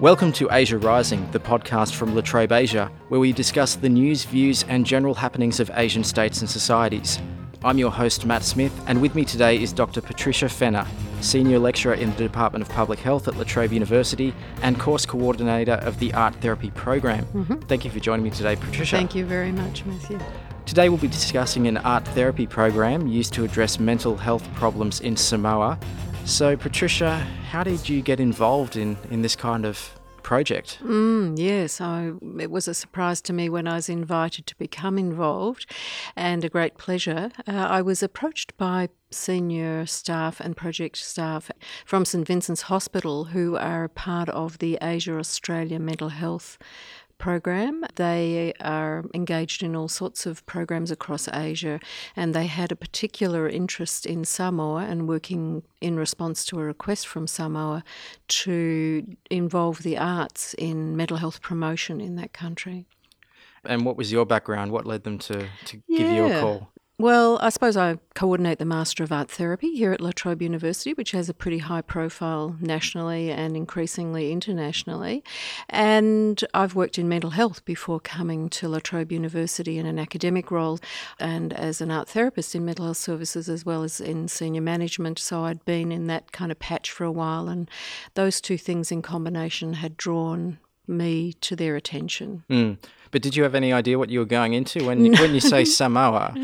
Welcome to Asia Rising, the podcast from La Trobe Asia, where we discuss the news, views, and general happenings of Asian states and societies. I'm your host, Matt Smith, and with me today is Dr. Patricia Fenner, Senior Lecturer in the Department of Public Health at La Trobe University and Course Coordinator of the Art Therapy Program. Mm-hmm. Thank you for joining me today, Patricia. Thank you very much, Matthew. Today we'll be discussing an art therapy program used to address mental health problems in Samoa. So, Patricia, how did you get involved in, in this kind of project. Mm, yes, I, it was a surprise to me when I was invited to become involved and a great pleasure. Uh, I was approached by senior staff and project staff from St Vincent's Hospital who are part of the Asia Australia Mental Health program. They are engaged in all sorts of programs across Asia, and they had a particular interest in Samoa and working in response to a request from Samoa to involve the arts in mental health promotion in that country. And what was your background? What led them to, to yeah. give you a call? Well, I suppose I coordinate the Master of Art Therapy here at La Trobe University, which has a pretty high profile nationally and increasingly internationally. And I've worked in mental health before coming to La Trobe University in an academic role and as an art therapist in mental health services as well as in senior management. So I'd been in that kind of patch for a while, and those two things in combination had drawn me to their attention. Mm. But did you have any idea what you were going into when you, when you say Samoa?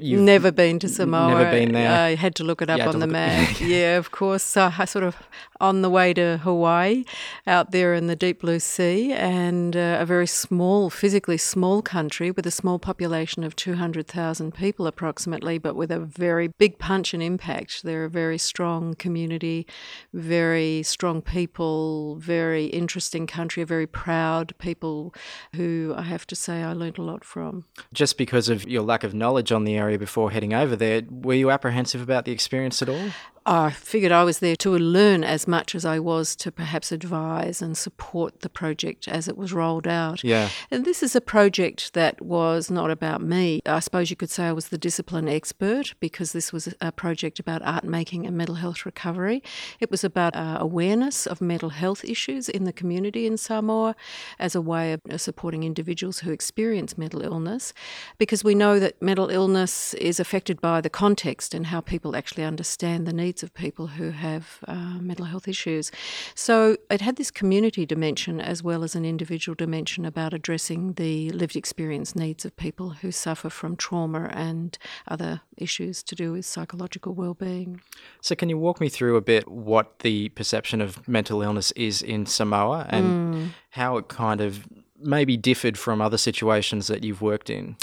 You've never been to Samoa. Never been there. I had to look it up on the map. yeah, of course. So I sort of on the way to Hawaii, out there in the deep blue sea, and uh, a very small, physically small country with a small population of 200,000 people approximately, but with a very big punch and impact. They're a very strong community, very strong people, very interesting country, a very proud people who I have to say I learned a lot from. Just because of your lack of knowledge on the area before heading over there, were you apprehensive about the experience at all? I figured I was there to learn as much as I was to perhaps advise and support the project as it was rolled out. Yeah. And this is a project that was not about me. I suppose you could say I was the discipline expert because this was a project about art making and mental health recovery. It was about uh, awareness of mental health issues in the community in Samoa as a way of uh, supporting individuals who experience mental illness because we know that mental illness is affected by the context and how people actually understand the needs of people who have uh, mental health issues. So it had this community dimension as well as an individual dimension about addressing the lived experience needs of people who suffer from trauma and other issues to do with psychological well-being. So can you walk me through a bit what the perception of mental illness is in Samoa and mm. how it kind of maybe differed from other situations that you've worked in?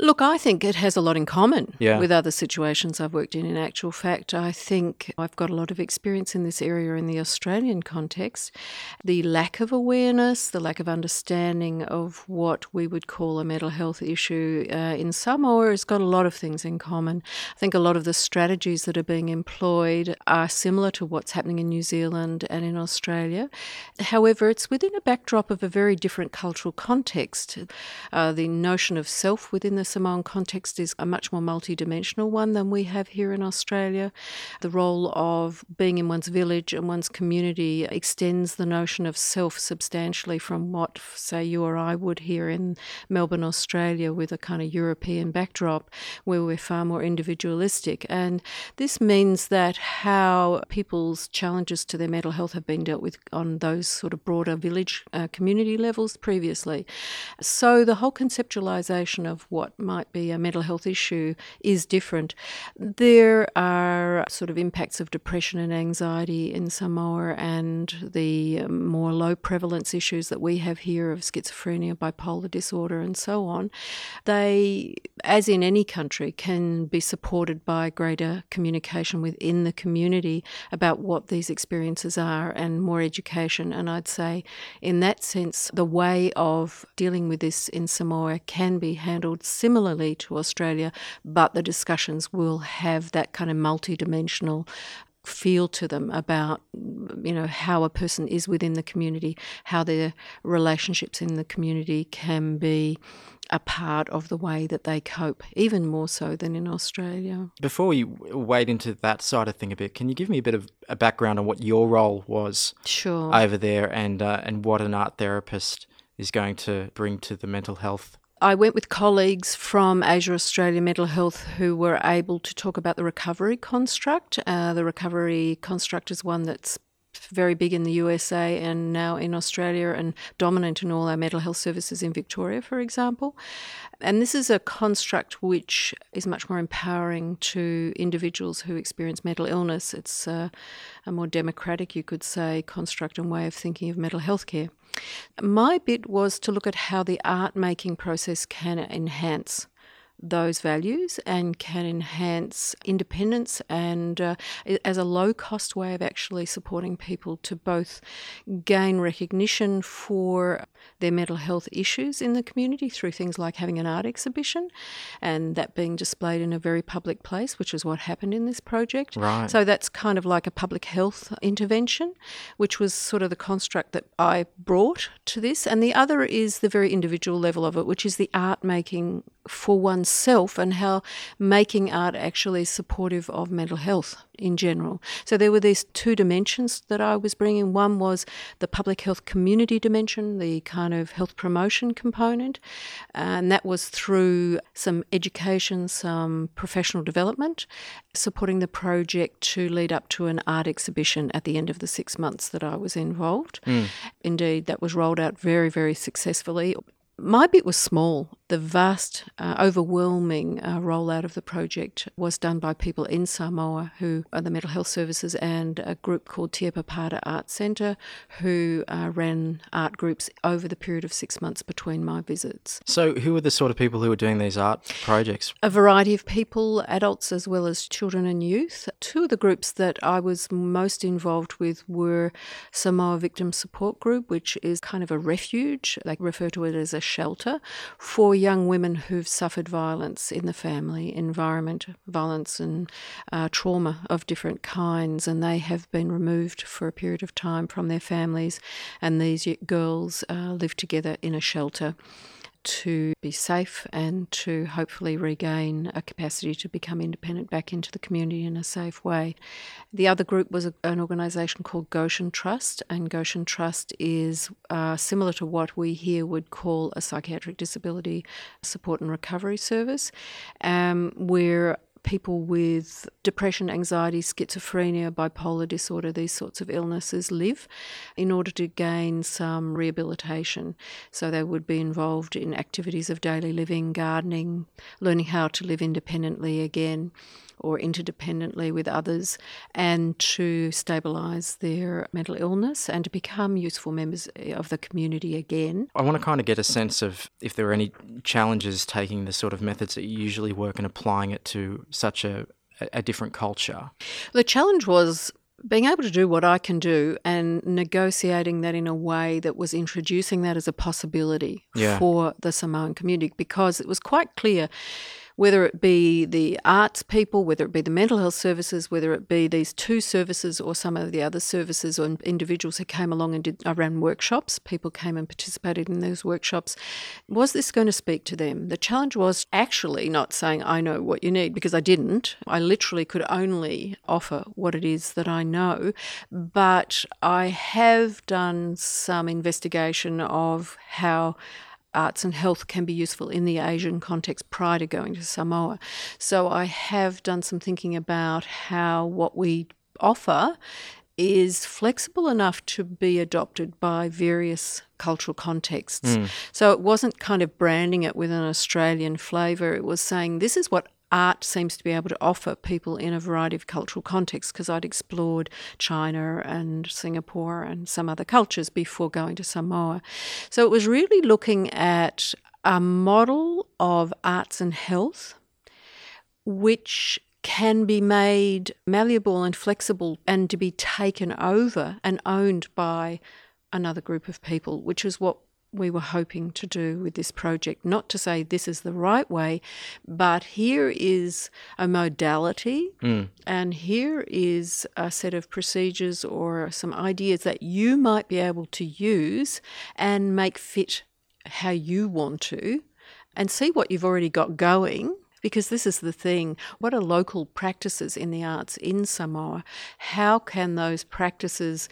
Look, I think it has a lot in common yeah. with other situations I've worked in. In actual fact, I think I've got a lot of experience in this area in the Australian context. The lack of awareness, the lack of understanding of what we would call a mental health issue uh, in Samoa has got a lot of things in common. I think a lot of the strategies that are being employed are similar to what's happening in New Zealand and in Australia. However, it's within a backdrop of a very different cultural context. Uh, the notion of self within the the Samoan context is a much more multidimensional one than we have here in Australia. The role of being in one's village and one's community extends the notion of self substantially from what, say, you or I would here in Melbourne, Australia, with a kind of European backdrop where we're far more individualistic. And this means that how people's challenges to their mental health have been dealt with on those sort of broader village uh, community levels previously. So the whole conceptualization of what might be a mental health issue is different. There are sort of impacts of depression and anxiety in Samoa and the um, more low prevalence issues that we have here of schizophrenia, bipolar disorder, and so on. They, as in any country, can be supported by greater communication within the community about what these experiences are and more education. And I'd say, in that sense, the way of dealing with this in Samoa can be handled similarly to Australia, but the discussions will have that kind of multidimensional feel to them about you know how a person is within the community how their relationships in the community can be a part of the way that they cope even more so than in Australia. Before we wade into that side of thing a bit can you give me a bit of a background on what your role was sure. over there and uh, and what an art therapist is going to bring to the mental health I went with colleagues from Asia Australia Mental Health who were able to talk about the recovery construct. Uh, the recovery construct is one that's very big in the USA and now in Australia and dominant in all our mental health services in Victoria, for example. And this is a construct which is much more empowering to individuals who experience mental illness. It's a, a more democratic, you could say, construct and way of thinking of mental health care. My bit was to look at how the art making process can enhance those values and can enhance independence and uh, as a low cost way of actually supporting people to both gain recognition for their mental health issues in the community through things like having an art exhibition and that being displayed in a very public place, which is what happened in this project. Right. So that's kind of like a public health intervention, which was sort of the construct that I brought to this. And the other is the very individual level of it, which is the art making for oneself and how making art actually is supportive of mental health in general. So there were these two dimensions that I was bringing. One was the public health community dimension, the kind of health promotion component, and that was through some education, some professional development, supporting the project to lead up to an art exhibition at the end of the six months that I was involved. Mm. Indeed, that was rolled out very, very successfully. My bit was small. The vast, uh, overwhelming uh, rollout of the project was done by people in Samoa who are the mental health services and a group called Tiapapata Art Centre who uh, ran art groups over the period of six months between my visits. So, who were the sort of people who were doing these art projects? A variety of people, adults as well as children and youth. Two of the groups that I was most involved with were Samoa Victim Support Group, which is kind of a refuge. They refer to it as a shelter for young women who've suffered violence in the family environment, violence and uh, trauma of different kinds, and they have been removed for a period of time from their families, and these girls uh, live together in a shelter to be safe and to hopefully regain a capacity to become independent back into the community in a safe way. The other group was a, an organisation called Goshen Trust, and Goshen Trust is uh, similar to what we here would call a psychiatric disability support and recovery service, um, where people with depression, anxiety, schizophrenia, bipolar disorder, these sorts of illnesses live in order to gain some rehabilitation. So they would be involved in activities of daily living, gardening, learning how to live independently again or interdependently with others and to stabilise their mental illness and to become useful members eh, of the community again. I want to kind of get a sense of if there are any challenges taking the sort of methods that you usually work and applying it to such a, a different culture. The challenge was being able to do what I can do and negotiating that in a way that was introducing that as a possibility yeah. for the Samoan community because it was quite clear whether it be the arts people, whether it be the mental health services, whether it be these two services or some of the other services or individuals who came along and did, I ran workshops, people came and participated in those workshops. Was this going to speak to them? The challenge was actually not saying, I know what you need, because I didn't. I literally could only offer what it is that I know. But I have done some investigation of how arts and health can be useful in the Asian context prior to going to Samoa. So I have done some thinking about how what we offer is flexible enough to be adopted by various cultural contexts. Mm. So it wasn't kind of branding it with an Australian flavour, it was saying this is what art seems to be able to offer people in a variety of cultural contexts because I'd explored China and Singapore and some other cultures before going to Samoa. So it was really looking at a model of arts and health which can be made malleable and flexible and to be taken over and owned by another group of people, which is what we were hoping to do with this project. Not to say this is the right way, but here is a modality mm. and here is a set of procedures or some ideas that you might be able to use and make fit how you want to and see what you've already got going because this is the thing. What are local practices in the arts in Samoa? How can those practices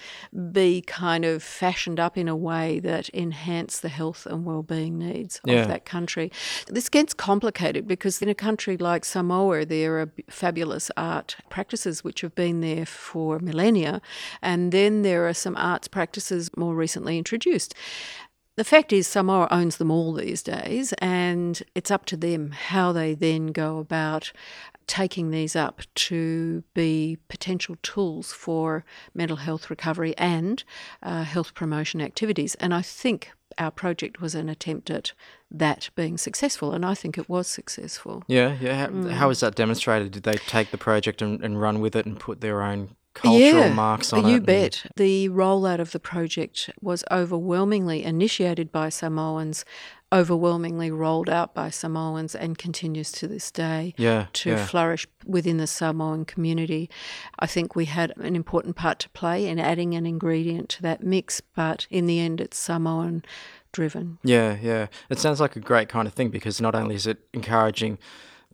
be kind of fashioned up in a way that enhance the health and well-being needs yeah. of that country? This gets complicated because in a country like Samoa, there are fabulous art practices which have been there for millennia, and then there are some arts practices more recently introduced. The fact is, Samoa owns them all these days, and it's up to them how they then go about taking these up to be potential tools for mental health recovery and uh, health promotion activities. And I think our project was an attempt at that being successful, and I think it was successful. Yeah, yeah. How, mm. how was that demonstrated? Did they take the project and, and run with it and put their own cultural yeah, marks on you it. You bet. The rollout of the project was overwhelmingly initiated by Samoans, overwhelmingly rolled out by Samoans, and continues to this day yeah, to yeah. flourish within the Samoan community. I think we had an important part to play in adding an ingredient to that mix, but in the end, it's Samoan driven. Yeah, yeah. It sounds like a great kind of thing because not only is it encouraging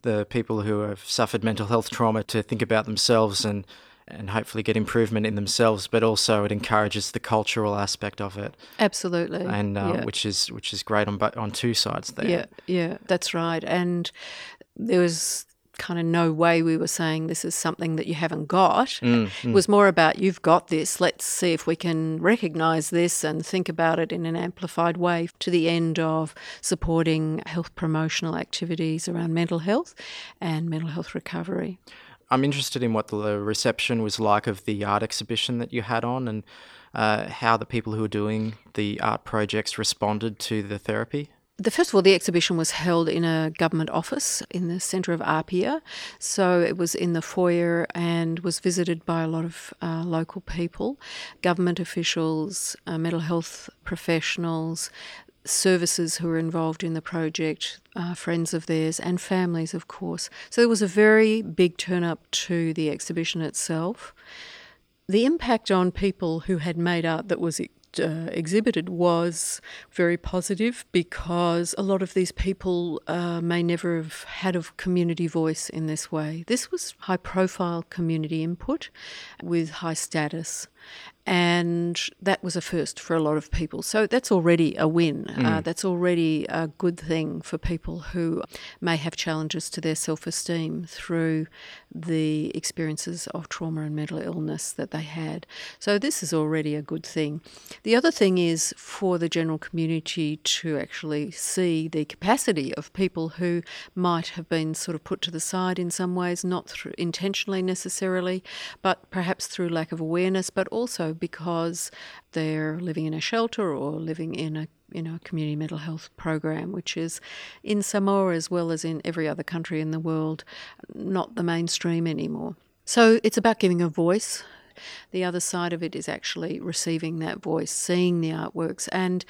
the people who have suffered mental health trauma to think about themselves and and hopefully get improvement in themselves, but also it encourages the cultural aspect of it. Absolutely, and uh, yeah. which is which is great on on two sides there. Yeah, yeah, that's right. And there was kind of no way we were saying this is something that you haven't got. Mm, mm. It was more about you've got this. Let's see if we can recognize this and think about it in an amplified way to the end of supporting health promotional activities around mental health and mental health recovery. I'm interested in what the reception was like of the art exhibition that you had on and uh, how the people who were doing the art projects responded to the therapy. The, first of all, the exhibition was held in a government office in the centre of Apia. So it was in the foyer and was visited by a lot of uh, local people, government officials, uh, mental health professionals, services who were involved in the project, uh, friends of theirs, and families, of course. So there was a very big turn up to the exhibition itself. The impact on people who had made art that was uh, exhibited was very positive because a lot of these people uh, may never have had a community voice in this way. This was high profile community input with high status and that was a first for a lot of people. So that's already a win. Mm. Uh, that's already a good thing for people who may have challenges to their self esteem through the experiences of trauma and mental illness that they had. So this is already a good thing. The other thing is for the general community to actually see the capacity of people who might have been sort of put to the side in some ways, not through intentionally necessarily, but perhaps through lack of awareness, but also because they're living in a shelter or living in a you know, community mental health program, which is in Samoa as well as in every other country in the world, not the mainstream anymore. So it's about giving a voice. The other side of it is actually receiving that voice, seeing the artworks. And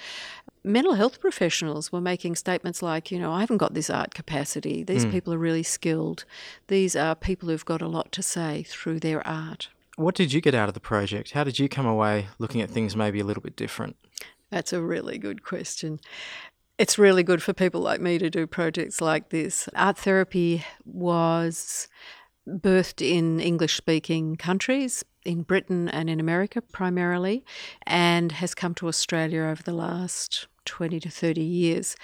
mental health professionals were making statements like, you know, I haven't got this art capacity. These mm. people are really skilled. These are people who've got a lot to say through their art. What did you get out of the project? How did you come away looking at things maybe a little bit different? That's a really good question. It's really good for people like me to do projects like this. Art therapy was birthed in English speaking countries, in Britain and in America primarily, and has come to Australia over the last 20 to 30 years.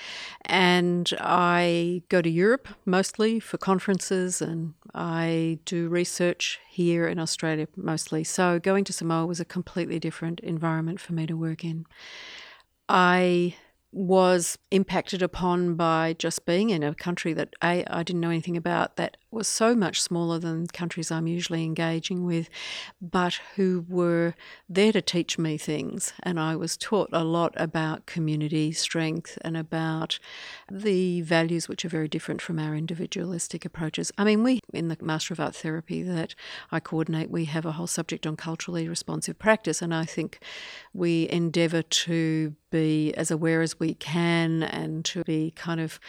And I go to Europe mostly for conferences and I do research here in Australia mostly. So going to Samoa was a completely different environment for me to work in. I was impacted upon by just being in a country that a I didn't know anything about that was so much smaller than countries I'm usually engaging with, but who were there to teach me things. And I was taught a lot about community strength and about the values which are very different from our individualistic approaches. I mean, we, in the Master of Art Therapy that I coordinate, we have a whole subject on culturally responsive practice. And I think we endeavour to be as aware as we we can and to be kind of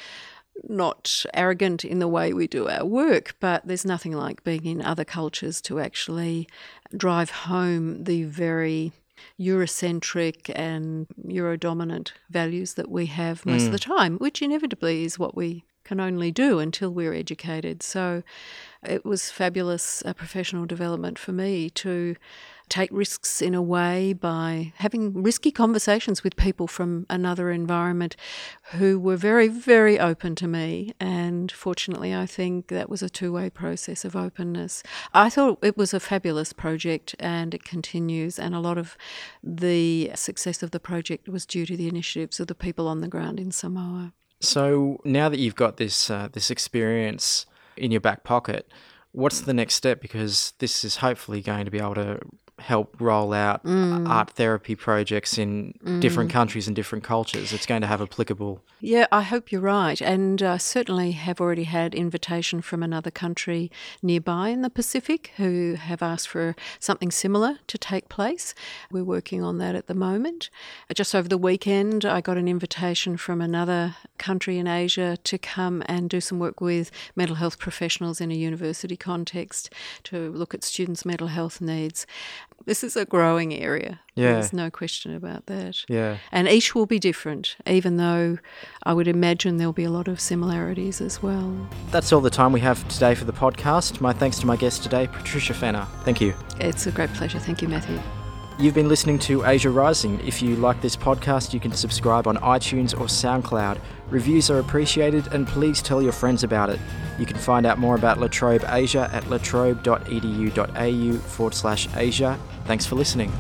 not arrogant in the way we do our work, but there's nothing like being in other cultures to actually drive home the very Eurocentric and Euro dominant values that we have most mm. of the time, which inevitably is what we can only do until we're educated. So it was fabulous uh, professional development for me to take risks in a way by having risky conversations with people from another environment who were very, very open to me. And fortunately, I think that was a two way process of openness. I thought it was a fabulous project and it continues. And a lot of the success of the project was due to the initiatives of the people on the ground in Samoa. So now that you've got this uh, this experience in your back pocket, what's the next step? Because this is hopefully going to be able to help roll out mm. art therapy projects in mm. different countries and different cultures. It's going to have applicable. Yeah, I hope you're right. And I uh, certainly have already had invitation from another country nearby in the Pacific who have asked for something similar to take place. We're working on that at the moment. Just over the weekend, I got an invitation from another country in Asia to come and do some work with mental health professionals in a university context to look at students' mental health needs. This is a growing area. Yeah. There's no question about that. Yeah. And each will be different, even though I would imagine there'll be a lot of similarities as well. That's all the time we have today for the podcast. My thanks to my guest today, Patricia Fenner. Thank you. It's a great pleasure. Thank you, Matthew. You've been listening to Asia Rising. If you like this podcast, you can subscribe on iTunes or SoundCloud. Reviews are appreciated and please tell your friends about it. You can find out more about La Trobe Asia at latrobe.edu.au forward slash Asia. Thanks for listening.